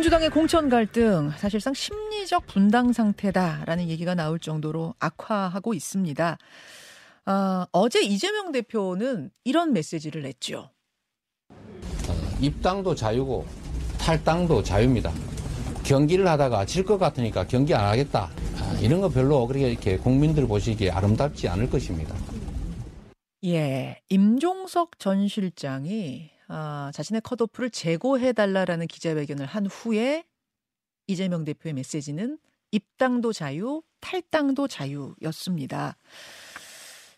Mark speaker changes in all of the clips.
Speaker 1: 민주당의 공천 갈등 사실상 심리적 분당 상태다라는 얘기가 나올 정도로 악화하고 있습니다. 아, 어제 이재명 대표는 이런 메시지를 냈죠.
Speaker 2: 입당도 자유고 탈당도 자유입니다. 경기를 하다가 질 것 같으니까 경기 안 하겠다. 아, 이런 거 별로 그렇게 이렇게 국민들 보시기에 아름답지 않을 것입니다.
Speaker 1: 예, 임종석 전 실장이 아, 자신의 컷오프를 재고해달라라는 기자회견을 한 후에 이재명 대표의 메시지는 입당도 자유, 탈당도 자유였습니다.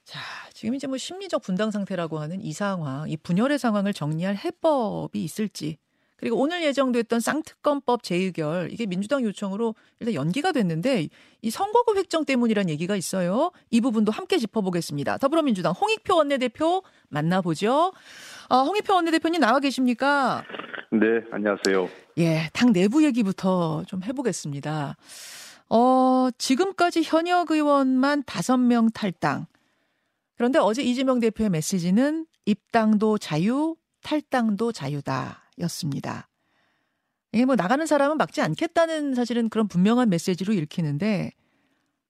Speaker 1: 자, 지금 이제 뭐 심리적 분당 상태라고 하는 이 상황, 이 분열의 상황을 정리할 해법이 있을지 그리고 오늘 예정됐던 쌍특검법 재의결 이게 민주당 요청으로 일단 연기가 됐는데 이 선거구 획정 때문이란 얘기가 있어요. 이 부분도 함께 짚어보겠습니다. 더불어민주당 홍익표 원내대표 만나보죠. 아, 홍익표 원내대표님 나와 계십니까?
Speaker 3: 네, 안녕하세요.
Speaker 1: 예, 당 내부 얘기부터 좀 해보겠습니다. 어, 지금까지 현역 의원만 다섯 명 탈당. 그런데 어제 이재명 대표의 메시지는 입당도 자유, 탈당도 자유다. 였습니다. 이게 뭐 나가는 사람은 막지 않겠다는 사실은 그런 분명한 메시지로 읽히는데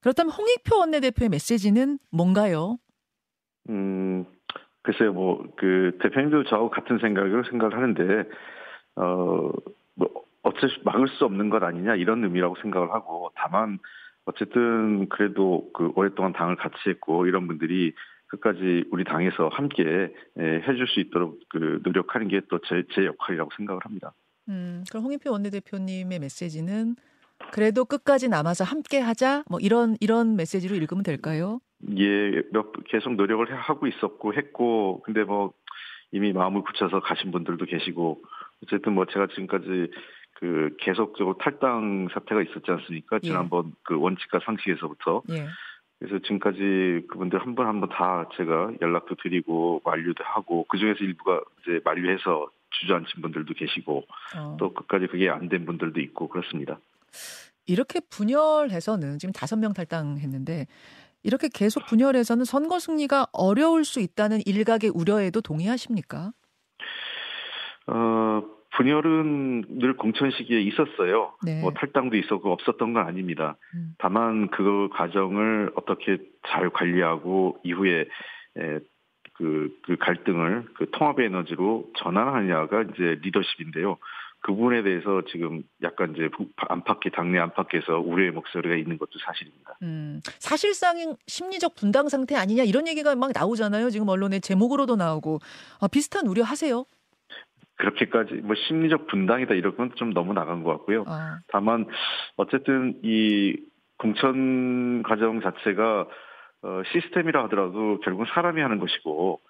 Speaker 1: 그렇다면 홍익표 원내대표의 메시지는 뭔가요?
Speaker 3: 음, 글쎄요, 뭐, 그, 대표님도 저하고 같은 생각을 생각을 하는데, 어, 뭐, 수, 막을 수 없는 것 아니냐, 이런 의미라고 생각을 하고, 다만, 어쨌든, 그래도 그, 오랫동안 당을 같이 했고, 이런 분들이 끝까지 우리 당에서 함께 예, 해줄 수 있도록 그 노력하는 게 또 제 제 역할이라고 생각을 합니다.
Speaker 1: 음, 그럼 홍인표 원내대표님의 메시지는 그래도 끝까지 남아서 함께 하자 뭐 이런 이런 메시지로 읽으면 될까요?
Speaker 3: 예, 몇 계속 노력을 하고 있었고 했고 근데 뭐 이미 마음을 굳혀서 가신 분들도 계시고 어쨌든 뭐 제가 지금까지 그 계속적으로 탈당 사태가 있었지 않습니까? 예. 지난번 예. 그 원칙과 상식에서부터 예. 그래서 지금까지 그분들 한 번 한 번 다 제가 연락도 드리고 만류도 하고 그 중에서 일부가 이제 만류해서 주저앉힌 분들도 계시고 어. 또 끝까지 그게 안 된 분들도 있고 그렇습니다.
Speaker 1: 이렇게 분열해서는 지금 다섯 명 탈당했는데 이렇게 계속 분열해서는 선거 승리가 어려울 수 있다는 일각의 우려에도 동의하십니까?
Speaker 3: 어, 분열은 늘 공천 시기에 있었어요. 네. 뭐 탈당도 있었고 없었던 건 아닙니다. 음. 다만 그 과정을 어떻게 잘 관리하고 이후에 에, 그, 그 갈등을 그 통합의 에너지로 전환하느냐가 이제 리더십인데요. 그 부분에 대해서 지금 약간 이제 안팎의 당내 안팎에서 우려의 목소리가 있는 것도 사실입니다. 음,
Speaker 1: 사실상 심리적 분당 상태 아니냐 이런 얘기가 막 나오잖아요. 지금 언론에 제목으로도 나오고 아, 비슷한 우려하세요?
Speaker 3: 그렇게까지 뭐 심리적 분당이다 이런 건 좀 너무 나간 것 같고요. 아. 다만 어쨌든 이 공천 과정 자체가 어, 시스템이라 하더라도 결국은 사람이 하는 것이고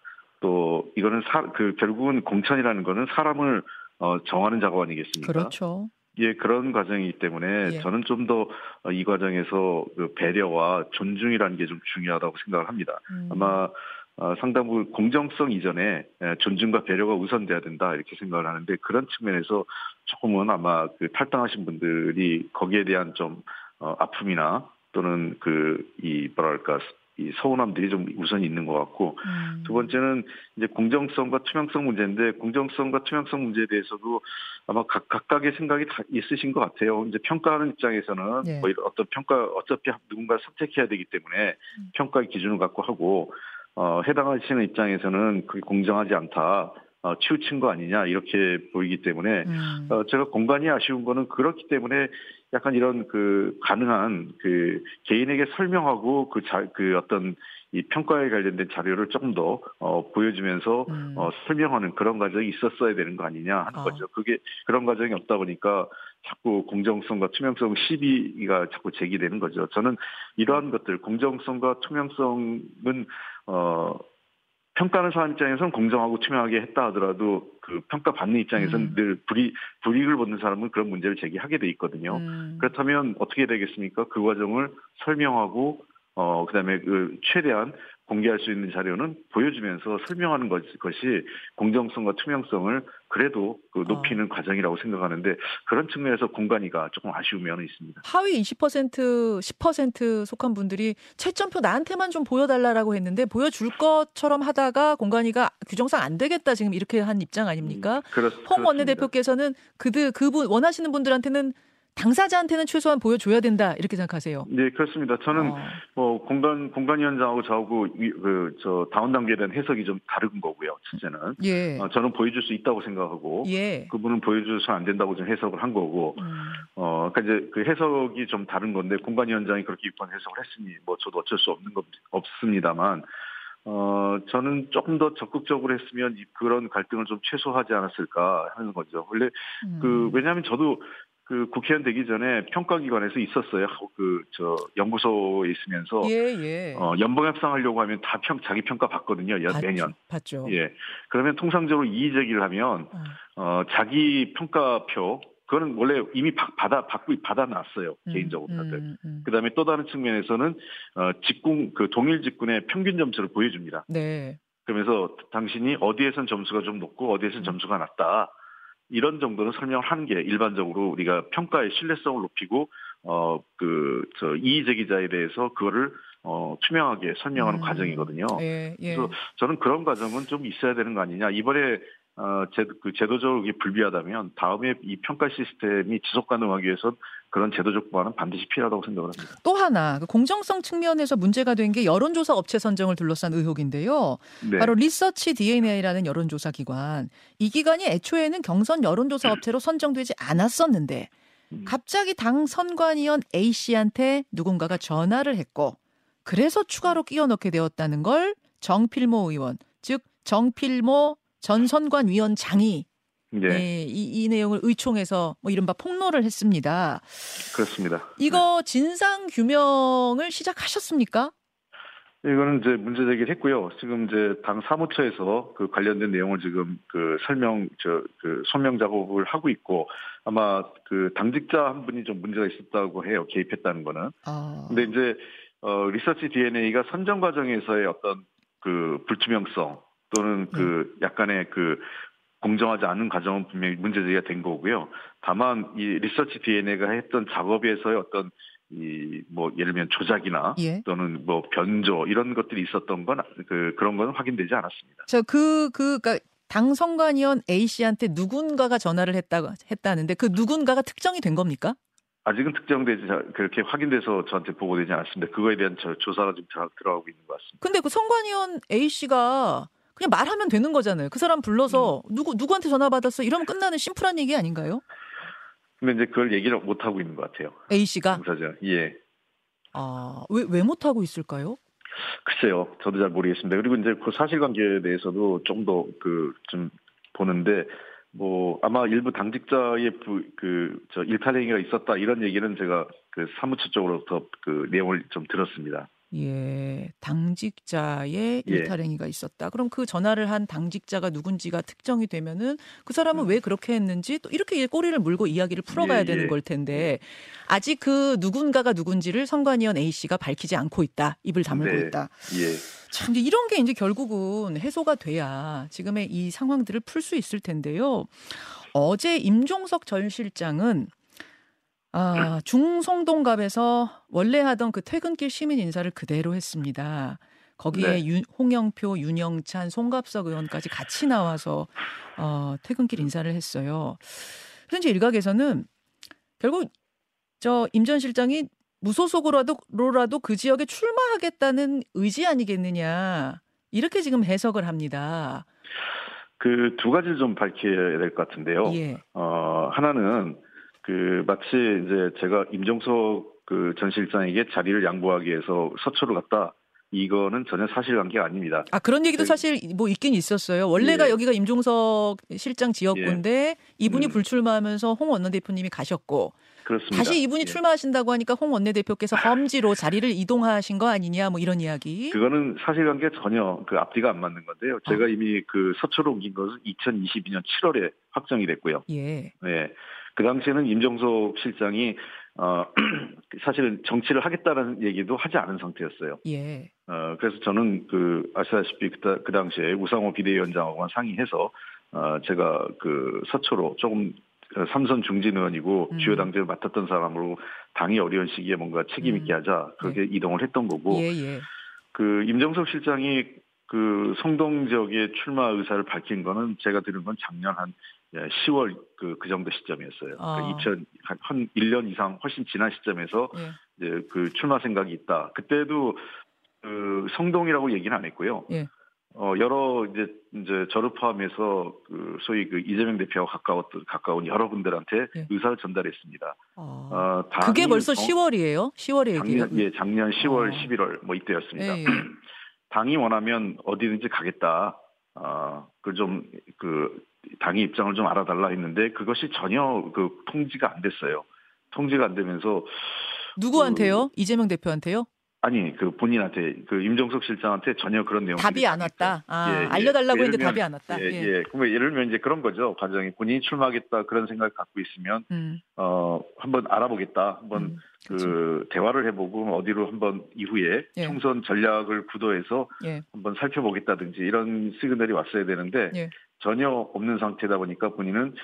Speaker 3: 또 이거는 사, 그 결국은 공천이라는 거는 사람을 어, 정하는 작업 아니겠습니까?
Speaker 1: 그렇죠.
Speaker 3: 예, 그런 과정이기 때문에 예. 저는 좀 더 이 과정에서 그 배려와 존중이라는 게 좀 중요하다고 생각을 합니다. 음. 아마 어, 상당부 공정성 이전에 존중과 배려가 우선돼야 된다 이렇게 생각을 하는데 그런 측면에서 조금은 아마 그 탈당하신 분들이 거기에 대한 좀 어, 아픔이나 또는 그 이 뭐랄까 이 서운함들이 좀 우선 있는 것 같고 음. 두 번째는 이제 공정성과 투명성 문제인데 공정성과 투명성 문제에 대해서도 아마 각, 각각의 생각이 다 있으신 것 같아요. 이제 평가하는 입장에서는 네. 뭐 어떤 평가 어차피 누군가 선택해야 되기 때문에 음. 평가의 기준을 갖고 하고 어, 해당하시는 입장에서는 그게 공정하지 않다. 어, 치우친 거 아니냐 이렇게 보이기 때문에 음. 어, 제가 공간이 아쉬운 거는 그렇기 때문에 약간 이런 그 가능한 그 개인에게 설명하고 그 자, 그 어떤 이 평가에 관련된 자료를 조금 더 어, 보여주면서 음. 어, 설명하는 그런 과정이 있었어야 되는 거 아니냐 하는 어. 거죠. 그게 그런 과정이 없다 보니까 자꾸 공정성과 투명성 시비가 자꾸 제기되는 거죠. 저는 이러한 것들 공정성과 투명성은 어 평가하는 사람 입장에서는 공정하고 투명하게 했다 하더라도 그 평가 받는 입장에서는 음. 늘 불이 불이익을 받는 사람은 그런 문제를 제기하게 돼 있거든요. 음. 그렇다면 어떻게 되겠습니까? 그 과정을 설명하고 어 그다음에 그 최대한 공개할 수 있는 자료는 보여주면서 설명하는 것, 것이 공정성과 투명성을 그래도 그 높이는 어. 과정이라고 생각하는데 그런 측면에서 공간이가 조금 아쉬운 면은 있습니다.
Speaker 1: 하위 20% 10% 속한 분들이 채점표 나한테만 좀 보여달라라고 했는데 보여줄 것처럼 하다가 공간이가 규정상 안 되겠다 지금 이렇게 한 입장 아닙니까? 음,
Speaker 3: 그렇,
Speaker 1: 홍 원내대표께서는 그들 그분 원하시는 분들한테는 당사자한테는 최소한 보여줘야 된다 이렇게 생각하세요?
Speaker 3: 네 그렇습니다. 저는 어. 뭐 공간 공간위원장하고 저하고 그저 다운 단계에 대한 해석이 좀 다른 거고요. 첫째는 예. 어, 저는 보여줄 수 있다고 생각하고 예. 그분은 보여줘서 안 된다고 좀 해석을 한 거고 음. 어 그러니까 이제 그 해석이 좀 다른 건데 공간위원장이 그렇게 이번 해석을 했으니 뭐 저도 어쩔 수 없는 것 없습니다만. 어, 저는 조금 더 적극적으로 했으면 그런 갈등을 좀 최소화하지 않았을까 하는 거죠. 원래 음. 그, 왜냐하면 저도 그 국회의원 되기 전에 평가기관에서 있었어요. 그 저 연구소에 있으면서 예, 예. 어, 연봉 협상하려고 하면 다 평 자기 평가 받거든요. 연, 매년.
Speaker 1: 받죠.
Speaker 3: 예. 그러면 통상적으로 이의 제기를 하면 어, 어 자기 평가표 그거는 원래 이미 받아 받고 받아놨어요 음, 개인적으로 다들. 음, 음. 그다음에 또 다른 측면에서는 어, 직군 그 동일 직군의 평균 점수를 보여줍니다. 네. 그러면서 당신이 어디에선 점수가 좀 높고 어디에선 점수가 낮다. 이런 정도는 설명을 하는 게 일반적으로 우리가 평가의 신뢰성을 높이고 어 그 저 이의제 기자에 대해서 그거를 어 투명하게 설명하는 음. 과정이거든요. 예, 예. 그래서 저는 그런 과정은 좀 있어야 되는 거 아니냐. 이번에 어, 제, 그 제도적으로 불비하다면 다음에 이 평가 시스템이 지속 가능하기 위해서 그런 제도적 보완은 반드시 필요하다고 생각을 합니다.
Speaker 1: 또 하나 그 공정성 측면에서 문제가 된 게 여론조사 업체 선정을 둘러싼 의혹인데요. 네. 바로 리서치 DNA라는 여론조사 기관. 이 기관이 애초에는 경선 여론조사 업체로 선정되지 않았었는데 음. 갑자기 당 선관위원 A 씨한테 누군가가 전화를 했고 그래서 추가로 끼워 넣게 되었다는 걸 정필모 의원, 즉 정필모 전 선관 위원장이 네. 네, 이, 이 내용을 의총해서 뭐 이른바 폭로를 했습니다.
Speaker 3: 그렇습니다.
Speaker 1: 이거 네. 진상 규명을 시작하셨습니까?
Speaker 3: 이거는 이제 문제 제기를 했고요. 지금 이제 당 사무처에서 그 관련된 내용을 지금 그 설명, 저, 그 소명 작업을 하고 있고 아마 그 당직자 한 분이 좀 문제가 있었다고 해요. 개입했다는 거는. 아. 근데 이제 어, 리서치 DNA가 선정 과정에서의 어떤 그 불투명성 또는 그 네. 약간의 그 공정하지 않은 과정은 분명히 문제제기가 된 거고요. 다만 이 리서치 DNA가 했던 작업에서의 어떤 이 뭐 예를 들면 조작이나 예. 또는 뭐 변조 이런 것들이 있었던 건 그 그런 건 확인되지 않았습니다.
Speaker 1: 저그그 그, 그러니까 당선관위원 A 씨한테 누군가가 전화를 했다 했다는데 그 누군가가 특정이 된 겁니까?
Speaker 3: 아직은 특정되지 그렇게 확인돼서 저한테 보고되지 않았습니다. 그거에 대한 저 조사가 지금 들어가고 있는 것 같습니다.
Speaker 1: 근데 그 선관위원 A 씨가 그냥 말하면 되는 거잖아요. 그 사람 불러서 음. 누구 누구한테 전화 받았어 이러면 끝나는 심플한 얘기 아닌가요?
Speaker 3: 근데 이제 그걸 얘기를 못 하고 있는 것 같아요.
Speaker 1: A 씨가
Speaker 3: 당사자 예.
Speaker 1: 아 왜 왜 못 하고 있을까요?
Speaker 3: 글쎄요, 저도 잘 모르겠습니다. 그리고 이제 그 사실관계에 대해서도 좀 더 그 좀 보는데 뭐 아마 일부 당직자의 그저 일탈 행위가 있었다 이런 얘기는 제가 그 사무처 쪽으로부터 그 내용을 좀 들었습니다.
Speaker 1: 예, 당직자의 예. 일탈 행위가 있었다. 그럼 그 전화를 한 당직자가 누군지가 특정이 되면은 그 사람은 음. 왜 그렇게 했는지 또 이렇게 꼬리를 물고 이야기를 풀어가야 예, 되는 예. 걸 텐데 아직 그 누군가가 누군지를 선관위원 A 씨가 밝히지 않고 있다. 입을 다물고 네. 있다. 예. 참 이런 게 이제 결국은 해소가 돼야 지금의 이 상황들을 풀 수 있을 텐데요. 어제 임종석 전 실장은 아, 중성동갑에서 원래 하던 그 퇴근길 시민 인사를 그대로 했습니다. 거기에 네. 윤, 홍영표, 윤영찬, 송갑석 의원까지 같이 나와서 어, 퇴근길 인사를 했어요. 현재 일각에서는 결국 저 임 전 실장이 무소속으로라도 그 지역에 출마하겠다는 의지 아니겠느냐 이렇게 지금 해석을 합니다.
Speaker 3: 그 두 가지를 좀 밝혀야 될 것 같은데요. 예. 어, 하나는 그 마치 이제 제가 임종석 그전 실장에게 자리를 양보하기 위해서 서초로 갔다. 이거는 전혀 사실관계가 아닙니다.
Speaker 1: 아 그런 얘기도 그, 사실 뭐 있긴 있었어요. 원래가 예. 여기가 임종석 실장 지역구인데 예. 이분이 음. 불출마하면서 홍 원내대표님이 가셨고
Speaker 3: 그렇습니다.
Speaker 1: 다시 이분이 예. 출마하신다고 하니까 홍 원내대표께서 험지로 자리를 이동하신 거 아니냐 뭐 이런 이야기.
Speaker 3: 그거는 사실관계 전혀 그 앞뒤가 안 맞는 건데요. 제가 어. 이미 그 서초로 옮긴 것은 2022년 7월에 확정이 됐고요. 예. 네. 그 당시에는 임종석 실장이 어, 사실은 정치를 하겠다는 얘기도 하지 않은 상태였어요.
Speaker 1: 예.
Speaker 3: 어, 그래서 저는 그, 아시다시피 그, 그 당시에 우상호 비대위원장하고 상의해서, 어, 제가 그 서초로 조금 삼선 중진 의원이고 음. 주요 당직을 맡았던 사람으로 당이 어려운 시기에 뭔가 책임 있게 음. 하자 그렇게 네. 이동을 했던 거고 예, 예. 그 임정석 실장이 그 성동 지역의 출마 의사를 밝힌 거는 제가 들은 건 작년 한 10월 예, 그, 그 정도 시점이었어요. 아. 그러니까 2000, 한, 한 1년 이상 훨씬 지난 시점에서 예. 이제 그 출마 생각이 있다. 그때도 그 성동이라고 얘기는 안 했고요. 예. 어, 여러 이제, 이제 저를 포함해서 그 소위 그 이재명 대표와 가까웠던, 가까운 여러 분들한테 예. 의사를 전달했습니다. 아.
Speaker 1: 어, 그게 벌써 10월이에요? 10월에
Speaker 3: 작년, 예, 작년 10월, 아. 11월 뭐 이때였습니다. 예, 예. 당이 원하면 어디든지 가겠다. 어, 그 좀, 그, 당의 입장을 좀 알아달라 했는데 그것이 전혀 그 통지가 안 됐어요. 통지가 안 되면서
Speaker 1: 누구한테요? 그, 이재명 대표한테요?
Speaker 3: 아니 그 본인한테 그 임종석 실장한테 전혀 그런 내용
Speaker 1: 답이 안 왔다. 아, 예, 예. 알려달라고 예. 했는데 답이 안 왔다.
Speaker 3: 예, 예. 예. 그러면 예를 들면 이제 그런 거죠. 과정이 본인이 출마하겠다 그런 생각을 갖고 있으면 음. 어 한번 알아보겠다. 한번 음, 그 그렇죠. 대화를 해보고 어디로 한번 이후에 예. 총선 전략을 구도해서 예. 한번 살펴보겠다든지 이런 시그널이 왔어야 되는데 예. 전혀 없는 상태다 보니까 본인은 어,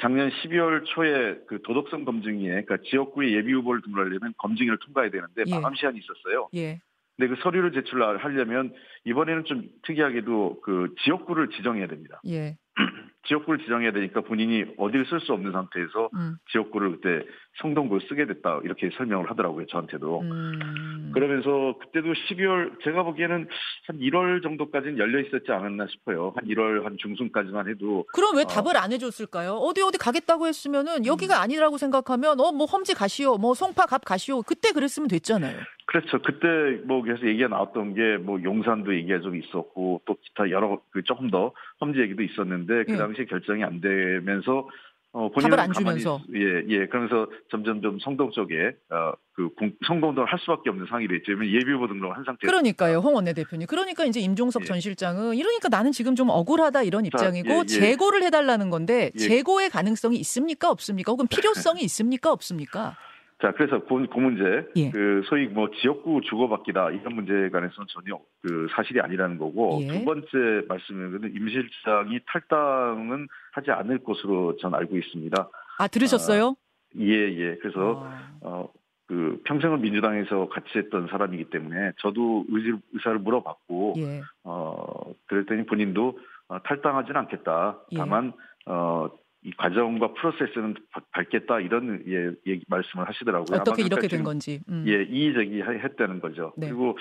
Speaker 3: 작년 12월 초에 그 도덕성 검증위에 그러니까 지역구의 예비 후보를 등록하려면 검증위를 통과해야 되는데 예. 마감 시한이 있었어요. 예. 근데 그 서류를 제출하려면 이번에는 좀 특이하게도 그 지역구를 지정해야 됩니다. 예. 지역구를 지정해야 되니까 본인이 어딜 쓸수 없는 상태에서 음. 지역구를 그때 성동구를 쓰게 됐다 이렇게 설명을 하더라고요 저한테도 음. 그러면서 그때도 12월 제가 보기에는 한 1월 정도까지는 열려 있었지 않았나 싶어요 한 1월 한 중순까지만 해도
Speaker 1: 그럼 왜 어. 답을 안 해줬을까요 어디 어디 가겠다고 했으면은 여기가 음. 아니라고 생각하면 어 뭐 험지 가시오 뭐 송파 갑 가시오 그때 그랬으면 됐잖아요
Speaker 3: 그렇죠. 그때 뭐 그래서 얘기가 나왔던 게 뭐 용산도 얘기가 좀 있었고 또 기타 여러 그 조금 더 험지 얘기도 있었는데 그 예. 당시 결정이 안 되면서
Speaker 1: 어, 본인은 안 주면서
Speaker 3: 예, 예. 그러면서 점점 좀 성동 쪽에 어, 그 성동을 할 수밖에 없는 상황이 됐죠. 예비 후보 등록을 한 상태.
Speaker 1: 그러니까요, 홍 원내대표님. 그러니까 이제 임종석 예. 전 실장은 이러니까 나는 지금 좀 억울하다 이런 입장이고 자, 예, 예. 재고를 해달라는 건데 예. 재고의 가능성이 있습니까 없습니까? 혹은 필요성이 있습니까 없습니까?
Speaker 3: 자, 그래서 그, 그 문제, 예. 그 소위 뭐 지역구 주거받기다 이런 문제에 관해서는 전혀 그 사실이 아니라는 거고 예. 두 번째 말씀은 임 실장이 탈당은 하지 않을 것으로 전 알고 있습니다.
Speaker 1: 아 들으셨어요? 아,
Speaker 3: 예, 예. 그래서 아. 어. 그 평생을 민주당에서 같이 했던 사람이기 때문에 저도 의지, 의사를 물어봤고 예. 어 그랬더니 본인도 어, 탈당하지는 않겠다. 예. 다만 어이 과정과 프로세스는 밝겠다 이런 예, 얘기 말씀을 하시더라고요.
Speaker 1: 어떻게 이렇게 된 건지.
Speaker 3: 음. 예, 이의적이 했다는 거죠. 네. 그리고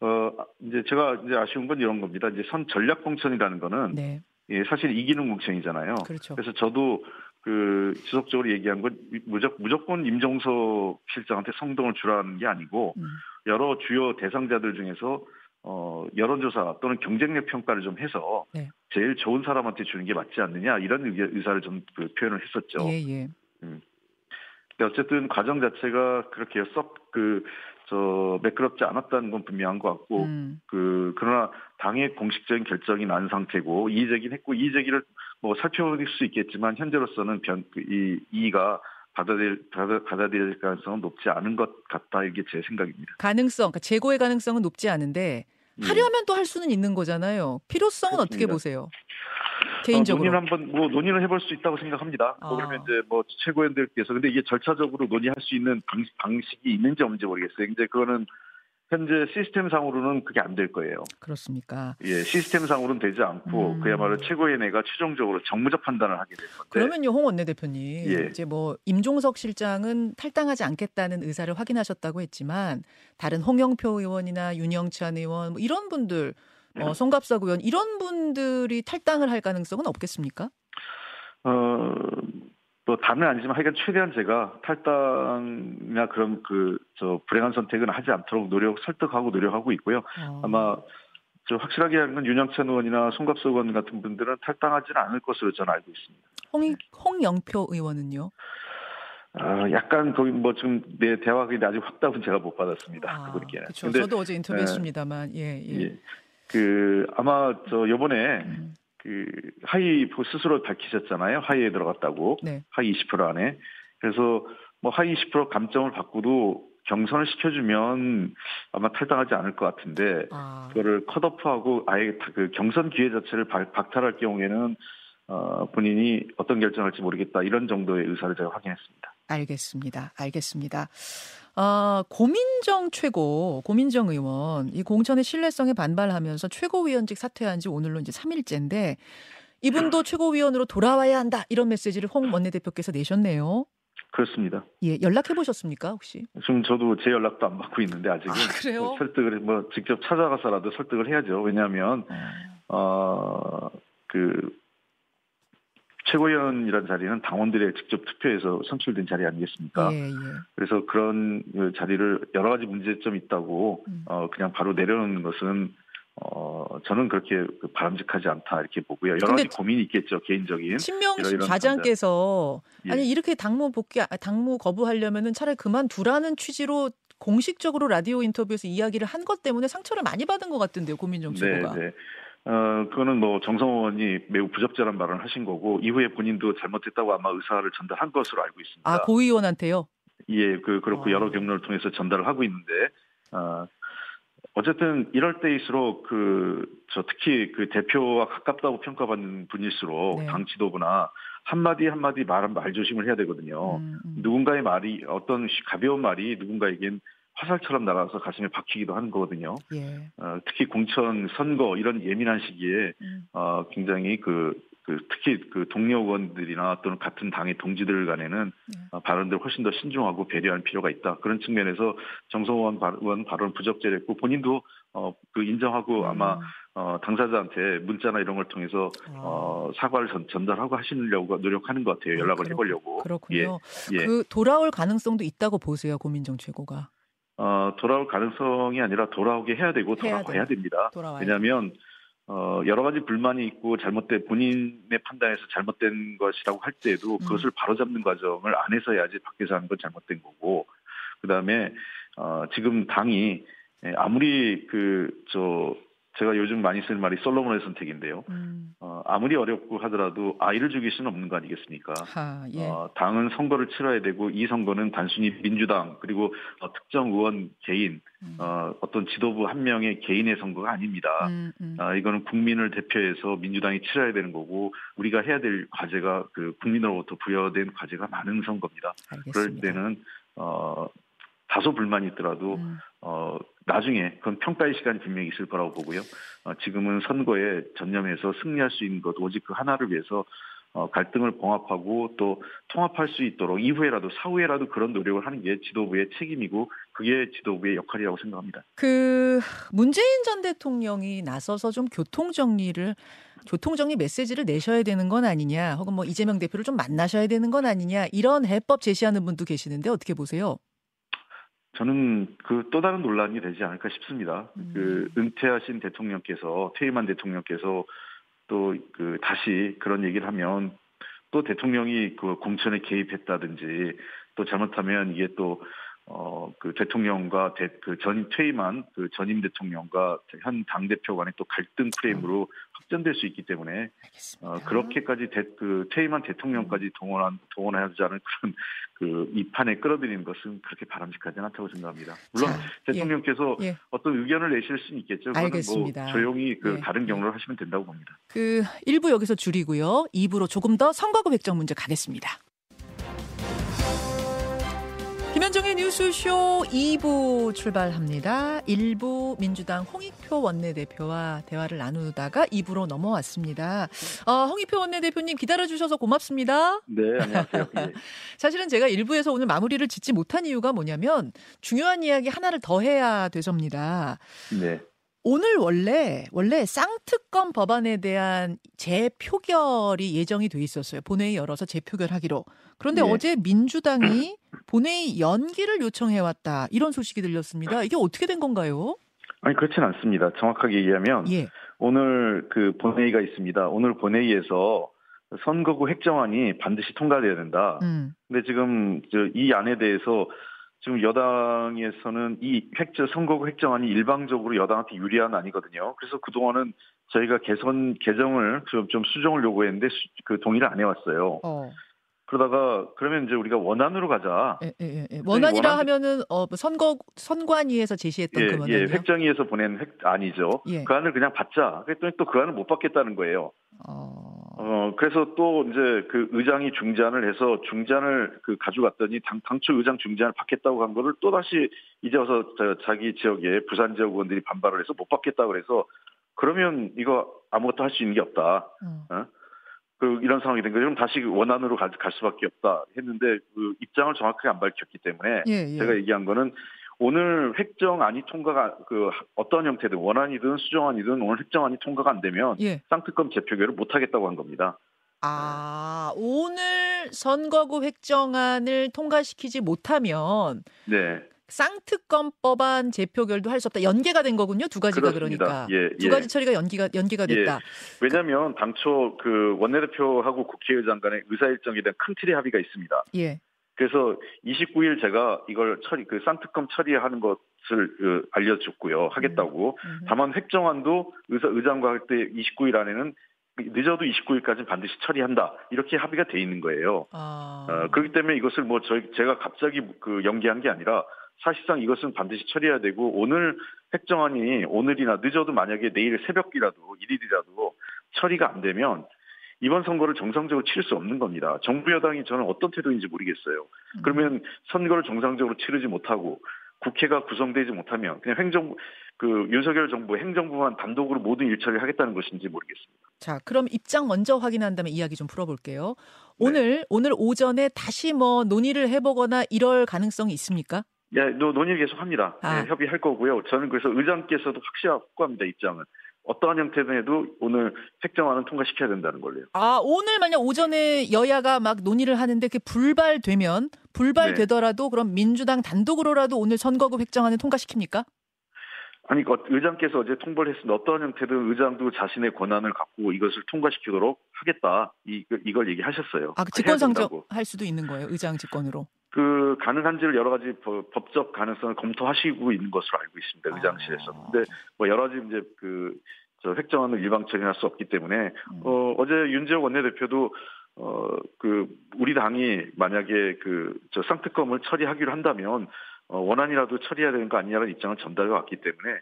Speaker 3: 어 이제 제가 이제 아쉬운 건 이런 겁니다. 이제 선 전략 공천이라는 거는 네. 예, 사실 이기는 공천이잖아요. 그렇죠. 그래서 저도 그 지속적으로 얘기한 건 무조건, 무조건 임종석 실장한테 성동을 주라는 게 아니고 음. 여러 주요 대상자들 중에서 어, 여론조사 또는 경쟁력 평가를 좀 해서 네. 제일 좋은 사람한테 주는 게 맞지 않느냐 이런 의사를 좀 그 표현을 했었죠. 예, 예. 음. 근데 어쨌든 과정 자체가 그렇게 썩그 저 매끄럽지 않았다는 건 분명한 것 같고 음. 그 그러나 당의 공식적인 결정이 난 상태고 이의제기는 했고 이의제기를 뭐 살펴볼 수 있겠지만 현재로서는 변, 그이 이의가 받아들일, 받아들일 가능성은 높지 않은 것 같다 이게 제 생각입니다.
Speaker 1: 가능성, 그러니까 재고의 가능성은 높지 않은데 음. 하려면 또할 수는 있는 거잖아요. 필요성은 그렇습니다. 어떻게 보세요? 개인적으로
Speaker 3: 어, 논의를 한번 뭐 논의를 해볼 수 있다고 생각합니다. 아. 뭐 그러면 이제 뭐 최고위원들께서 근데 이게 절차적으로 논의할 수 있는 방식이 있는지 없는지 모르겠어요. 이제 그거는 현재 시스템상으로는 그게 안 될 거예요.
Speaker 1: 그렇습니까?
Speaker 3: 예, 시스템상으로는 되지 않고 음. 그야말로 최고위원회가 최종적으로 정무적 판단을 하게 될 건데.
Speaker 1: 그러면요, 홍 원내대표님, 예. 이제 뭐 임종석 실장은 탈당하지 않겠다는 의사를 확인하셨다고 했지만 다른 홍영표 의원이나 윤영찬 의원 뭐 이런 분들, 어, 송갑석 의원 이런 분들이 탈당을 할 가능성은 없겠습니까?
Speaker 3: 어, 뭐 다는 아니지만 하여간 최대한 제가 탈당이나 그런 그 저 불행한 선택은 하지 않도록 노력 설득하고 노력하고 있고요. 어. 아마 저 확실하게 하는 건 윤영찬 의원이나 송갑석 의원 같은 분들은 탈당하지는 않을 것으로 저는 알고 있습니다.
Speaker 1: 홍 홍영표 의원은요?
Speaker 3: 아, 약간 거기 뭐 지금 내 대화가 아직 확답은 제가 못 받았습니다.
Speaker 1: 아, 그분께. 그렇죠. 저도 어제 인터뷰했습니다만, 예, 예. 예.
Speaker 3: 그 아마 저 요번에 음. 그 하위 스스로 밝히셨잖아요. 하위에 들어갔다고. 네. 하위 20% 안에. 그래서 뭐 하위 20% 감점을 받고도 경선을 시켜주면 아마 탈당하지 않을 것 같은데 아. 그거를 컷오프하고 아예 그 경선 기회 자체를 박탈할 경우에는 어, 본인이 어떤 결정할지 모르겠다 이런 정도의 의사를 제가 확인했습니다.
Speaker 1: 알겠습니다. 알겠습니다. 아, 고민정 최고, 고민정 의원, 이 공천의 신뢰성에 반발하면서 최고위원직 사퇴한 지 오늘로 이제 3일째인데 이분도 최고위원으로 돌아와야 한다 이런 메시지를 홍 원내대표께서 내셨네요.
Speaker 3: 그렇습니다.
Speaker 1: 예, 연락해 보셨습니까 혹시?
Speaker 3: 지금 저도 제 연락도 안 받고 있는데 아직은 아,
Speaker 1: 그래요?
Speaker 3: 뭐 설득을 뭐 직접 찾아가서라도 설득을 해야죠. 왜냐하면 어, 그 최고위원이라는 자리는 당원들의 직접 투표에서 선출된 자리 아니겠습니까? 예, 예. 그래서 그런 그 자리를 여러 가지 문제점이 있다고 음. 어, 그냥 바로 내려놓는 것은 어, 저는 그렇게 그 바람직하지 않다 이렇게 보고요. 여러 가지 고민이 있겠죠 개인적인.
Speaker 1: 신명식 과장께서 예. 아니 이렇게 당무 복귀 아, 당무 거부하려면은 차라리 그만두라는 취지로 공식적으로 라디오 인터뷰에서 이야기를 한 것 때문에 상처를 많이 받은 것 같은데요, 고민정 최고가. 네, 네.
Speaker 3: 어, 그거는 뭐 정성 의원이 매우 부적절한 발언을 하신 거고 이후에 본인도 잘못했다고 아마 의사를 전달한 것으로 알고 있습니다.
Speaker 1: 아 고 의원한테요?
Speaker 3: 예, 그 그렇고 어. 여러 경로를 통해서 전달을 하고 있는데 어, 어쨌든 이럴 때일수록 그 저 특히 그 대표와 가깝다고 평가받는 분일수록 네. 당 지도부나 한마디 한마디 말, 말 조심을 해야 되거든요. 음, 음. 누군가의 말이 어떤 가벼운 말이 누군가에겐 화살처럼 날아서 가슴에 박히기도 하는 거거든요. 예. 어, 특히 공천 선거 이런 예민한 시기에 음. 어, 굉장히 그, 그 특히 그 동료 의원들이나 또는 같은 당의 동지들 간에는 예. 어, 발언들 훨씬 더 신중하고 배려할 필요가 있다. 그런 측면에서 정성원 의원 발언 부적절했고 본인도 어, 그 인정하고 음. 아마 어, 당사자한테 문자나 이런 걸 통해서 아. 어, 사과를 전, 전달하고 하시려고 노력하는 것 같아요. 연락을 그렇, 해보려고.
Speaker 1: 그렇군요. 예, 예. 그 돌아올 가능성도 있다고 보세요, 고민정 최고가.
Speaker 3: 어, 돌아올 가능성이 아니라 돌아오게 해야 되고 돌아와야 됩니다. 돌아와야 왜냐하면 어, 여러 가지 불만이 있고 잘못된 본인의 판단에서 잘못된 것이라고 할 때에도 음. 그것을 바로잡는 과정을 안에서 해야지 밖에서 하는 건 잘못된 거고 그 다음에 어, 지금 당이 예, 아무리 그 저 제가 요즘 많이 쓰는 말이 솔로몬의 선택인데요. 음. 어, 아무리 어렵고 하더라도 아이를 죽일 수는 없는 거 아니겠습니까? 하, 예. 어, 당은 선거를 치러야 되고 이 선거는 단순히 민주당 그리고 어, 특정 의원 개인 음. 어, 어떤 지도부 한 명의 개인의 선거가 아닙니다. 음, 음. 아, 이거는 국민을 대표해서 민주당이 치러야 되는 거고 우리가 해야 될 과제가 그 국민으로부터 부여된 과제가 많은 선거입니다. 알겠습니다. 그럴 때는 어, 다소 불만이 있더라도 음. 어, 나중에 그건 평가의 시간이 분명히 있을 거라고 보고요. 어, 지금은 선거에 전념해서 승리할 수 있는 것 오직 그 하나를 위해서 어, 갈등을 봉합하고 또 통합할 수 있도록 이후에라도 사후에라도 그런 노력을 하는 게 지도부의 책임이고 그게 지도부의 역할이라고 생각합니다.
Speaker 1: 그 문재인 전 대통령이 나서서 좀 교통 정리를 교통 정리 메시지를 내셔야 되는 건 아니냐, 혹은 뭐 이재명 대표를 좀 만나셔야 되는 건 아니냐 이런 해법 제시하는 분도 계시는데 어떻게 보세요?
Speaker 3: 저는 그 또 다른 논란이 되지 않을까 싶습니다. 음. 그 은퇴하신 대통령께서 퇴임한 대통령께서 또 그 다시 그런 얘기를 하면 또 대통령이 그 공천에 개입했다든지 또 잘못하면 이게 또 어, 그 대통령과 대, 그 전, 퇴임한 그 전임 대통령과 현 당대표 간의 또 갈등 프레임으로 확전될 수 있기 때문에, 어, 그렇게까지 대, 그 퇴임한 대통령까지 동원한, 동원하지 않은 그런 그 이 판에 끌어들이는 것은 그렇게 바람직하지 않다고 생각합니다. 물론 자, 예. 대통령께서 예. 어떤 의견을 내실 수는 있겠죠. 뭐 알겠습니다. 뭐 조용히 그 예. 다른 경로를 하시면 된다고 봅니다.
Speaker 1: 그 1부 여기서 줄이고요. 2부로 조금 더 선거구 백정 문제 가겠습니다. 김현정의 뉴스쇼 2부 출발합니다. 1부 민주당 홍익표 원내대표와 대화를 나누다가 2부로 넘어왔습니다. 어, 홍익표 원내대표님 기다려주셔서 고맙습니다.
Speaker 3: 네, 안녕하세요. 예.
Speaker 1: 사실은 제가 1부에서 오늘 마무리를 짓지 못한 이유가 뭐냐면 중요한 이야기 하나를 더 해야 돼서입니다. 네. 오늘 원래 원래 쌍특검 법안에 대한 재표결이 예정이 돼 있었어요. 본회의 열어서 재표결하기로. 그런데 네. 어제 민주당이 본회의 연기를 요청해 왔다. 이런 소식이 들렸습니다. 이게 어떻게 된 건가요?
Speaker 3: 아니 그렇진 않습니다. 정확하게 얘기하면 예. 오늘 그 본회의가 있습니다. 오늘 본회의에서 선거구 획정안이 반드시 통과돼야 된다. 음. 근데 지금 이 안에 대해서 지금 여당에서는 이 획정 선거구 획정안이 일방적으로 여당한테 유리한 아니거든요. 그래서 그 동안은 저희가 개선 개정을 좀, 좀 수정을 요구했는데 수, 그 동의를 안 해왔어요. 어. 그러다가 그러면 이제 우리가 원안으로 가자.
Speaker 1: 예, 예, 예. 원안이라 원안... 하면은 어뭐 선거 선관위에서 제시했던
Speaker 3: 예,
Speaker 1: 그 원안이요.
Speaker 3: 예, 획정위에서 보낸 획 안이죠. 예. 그 안을 그냥 받자. 그랬더니 또 그 안을 못 받겠다는 거예요. 어... 어 그래서 또 이제 그 의장이 중재안을 해서 중재안을 그 가져갔더니 당, 당초 의장 중재안을 받겠다고 한 거를 또 다시 이제 와서 자 기 지역에 부산 지역 의원들이 반발을 해서 못 받겠다 그래서 그러면 이거 아무것도 할 수 있는 게 없다. 음. 어? 그 이런 상황이 된 거죠. 그럼 다시 원안으로 갈, 갈 수밖에 없다 했는데 그 입장을 정확하게 안 밝혔기 때문에 예, 예. 제가 얘기한 거는 오늘 획정안이 통과가 그 어떤 형태든 원안이든 수정안이든 오늘 획정안이 통과가 안 되면 예. 쌍특검 재표결을 못 하겠다고 한 겁니다.
Speaker 1: 아, 오늘 선거구 획정안을 통과시키지 못하면 네. 쌍특검법안 재표결도 할 수 없다. 연계가 된 거군요. 두 가지가 그렇습니다. 그러니까 예, 두 예. 가지 처리가 연기가 연기가 예. 됐다. 예.
Speaker 3: 왜냐하면 당초 그 원내대표하고 국회의장 간의 의사 일정에 대한 큰 틀의 합의가 있습니다. 예. 그래서 29일 제가 이걸 처리 그 쌍특검 처리하는 것을 그 알려줬고요. 하겠다고. 음. 음. 다만 획정안도 의사 의장과 할때 29일 안에는 늦어도 29일까지는 반드시 처리한다 이렇게 합의가 돼 있는 거예요. 아. 어, 그렇기 때문에 이것을 뭐 저희 제가 갑자기 그 연기한 게 아니라 사실상 이것은 반드시 처리해야 되고 오늘 획정안이 오늘이나 늦어도 만약에 내일 새벽이라도 일일이라도 처리가 안 되면 이번 선거를 정상적으로 치를 수 없는 겁니다. 정부 여당이 저는 어떤 태도인지 모르겠어요. 음. 그러면 선거를 정상적으로 치르지 못하고 국회가 구성되지 못하면 그냥 행정 그 윤석열 정부 행정부만 단독으로 모든 일처리를 하겠다는 것인지 모르겠습니다.
Speaker 1: 자, 그럼 입장 먼저 확인한 다음에 이야기 좀 풀어볼게요. 오늘 네. 오늘 오전에 다시 뭐 논의를 해보거나 이럴 가능성이 있습니까?
Speaker 3: 예, 논의 계속합니다. 아. 네, 협의할 거고요. 저는 그래서 의장께서도 확실합니다 입장은. 어떠한 형태든 해도 오늘 획정안은 통과시켜야 된다는 걸로요.
Speaker 1: 아, 오늘 만약 오전에 여야가 막 논의를 하는데 그게 불발되면 불발되더라도 네. 그럼 민주당 단독으로라도 오늘 선거구 획정안을 통과시킵니까?
Speaker 3: 아니, 그 의장께서 어제 통보를 했습니다. 어떤 형태든 의장도 자신의 권한을 갖고 이것을 통과시키도록 하겠다. 이, 이걸 얘기하셨어요.
Speaker 1: 아, 직권상정 할 수도 있는 거예요. 의장 직권으로.
Speaker 3: 그 가능한지를 여러 가지 법적 가능성을 검토하시고 있는 것으로 알고 있습니다. 아. 의장실에서. 근데 뭐 여러 가지 이제 그저 획정안을 일방 처리할 수 없기 때문에 음. 어 어제 윤재욱 원내대표도 어 그 우리 당이 만약에 그 저 쌍특검을 처리하기로 한다면 어 원안이라도 처리해야 되는 거 아니냐는 입장을 전달해 왔기 때문에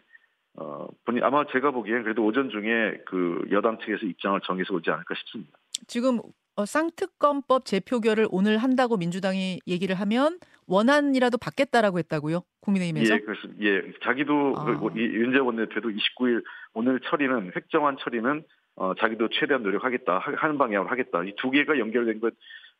Speaker 3: 어 본인 아마 제가 보기엔 그래도 오전 중에 그 여당 측에서 입장을 정해서 오지 않을까 싶습니다.
Speaker 1: 지금 어, 쌍특검법 재표결을 오늘 한다고 민주당이 얘기를 하면 원안이라도 받겠다라고 했다고요? 국민의힘에서?
Speaker 3: 예, 그렇습니다. 예, 자기도 아. 그, 윤재 원내대표도 29일 오늘 처리는 획정안 처리는 어, 자기도 최대한 노력하겠다 하는 방향으로 하겠다. 이 두 개가 연결된 것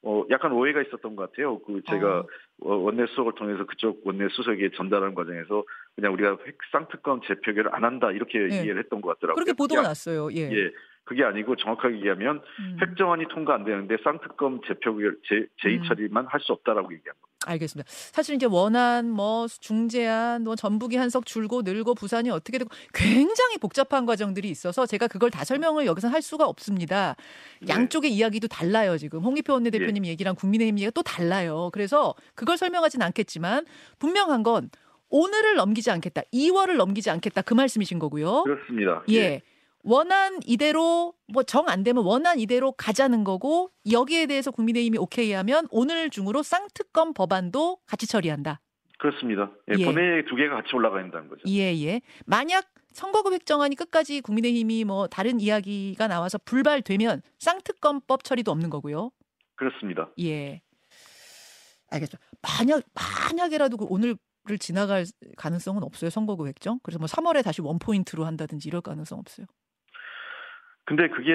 Speaker 3: 어, 약간 오해가 있었던 것 같아요. 그 제가 아. 원내 수석을 통해서 그쪽 원내 수석에 전달하는 과정에서 그냥 우리가 쌍특검 재표결을 안 한다 이렇게 예. 이해를 했던 것 같더라고요.
Speaker 1: 그렇게 보도가 났어요. 예.
Speaker 3: 예. 그게 아니고 정확하게 얘기하면 음. 획정안이 통과 안 되는데 쌍특검 재표결 제, 제2 음. 처리만 할수 없다라고 얘기한 겁니다.
Speaker 1: 알겠습니다. 사실 이제 원안, 뭐 중재안, 뭐 전북이 한석 줄고 늘고 부산이 어떻게 되고 굉장히 복잡한 과정들이 있어서 제가 그걸 다 설명을 여기서 할 수가 없습니다. 네. 양쪽의 이야기도 달라요 지금 홍기표 원내대표님 네. 얘기랑 국민의힘 얘기가 또 달라요. 그래서 그걸 설명하진 않겠지만 분명한 건 오늘을 넘기지 않겠다, 2월을 넘기지 않겠다 그 말씀이신 거고요.
Speaker 3: 그렇습니다.
Speaker 1: 예. 예. 원안 이대로 뭐 정 안 되면 원안 이대로 가자는 거고 여기에 대해서 국민의힘이 오케이 하면 오늘 중으로 쌍특검 법안도 같이 처리한다.
Speaker 3: 그렇습니다. 예, 예. 본회의 두 개가 같이 올라가 야 된다는 거죠.
Speaker 1: 예, 예. 만약 선거구 획정안이 끝까지 국민의힘이 뭐 다른 이야기가 나와서 불발되면 쌍특검법 처리도 없는 거고요.
Speaker 3: 그렇습니다.
Speaker 1: 예. 알겠죠. 만약 만약에라도 그 오늘을 지나갈 가능성은 없어요. 선거구 획정. 그래서 뭐 3월에 다시 원 포인트로 한다든지 이럴 가능성 없어요.
Speaker 3: 근데 그게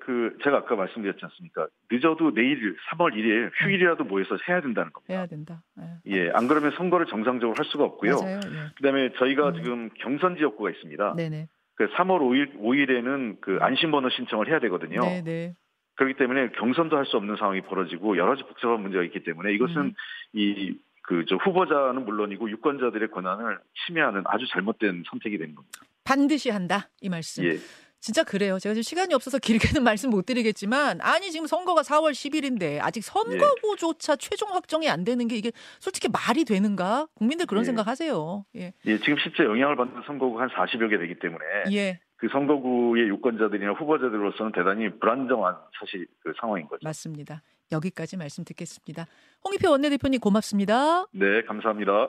Speaker 3: 그 제가 아까 말씀드렸지 않습니까? 늦어도 내일 3월 1일 휴일이라도 모여서 해야 된다는 겁니다.
Speaker 1: 해야 된다.
Speaker 3: 네. 예, 안 그러면 선거를 정상적으로 할 수가 없고요. 맞아요. 예. 그다음에 저희가 음. 지금 경선 지역구가 있습니다. 네네. 그 3월 5일 5일에는 그 안심번호 신청을 해야 되거든요. 네네. 그렇기 때문에 경선도 할 수 없는 상황이 벌어지고 여러 가지 복잡한 문제가 있기 때문에 이것은 음. 이 그저 후보자는 물론이고 유권자들의 권한을 침해하는 아주 잘못된 선택이 된 겁니다.
Speaker 1: 반드시 한다 이 말씀. 예. 진짜 그래요. 제가 지금 시간이 없어서 길게는 말씀 못 드리겠지만 아니 지금 선거가 4월 10일인데 아직 선거구조차 예. 최종 확정이 안 되는 게 이게 솔직히 말이 되는가? 국민들 그런 예. 생각 하세요. 예.
Speaker 3: 예, 지금 실제 영향을 받는 선거구 한 40여 개 되기 때문에 예. 그 선거구의 유권자들이나 후보자들로서는 대단히 불안정한 사실 그 상황인 거죠.
Speaker 1: 맞습니다. 여기까지 말씀 듣겠습니다. 홍익표 원내대표님 고맙습니다.
Speaker 3: 네, 감사합니다.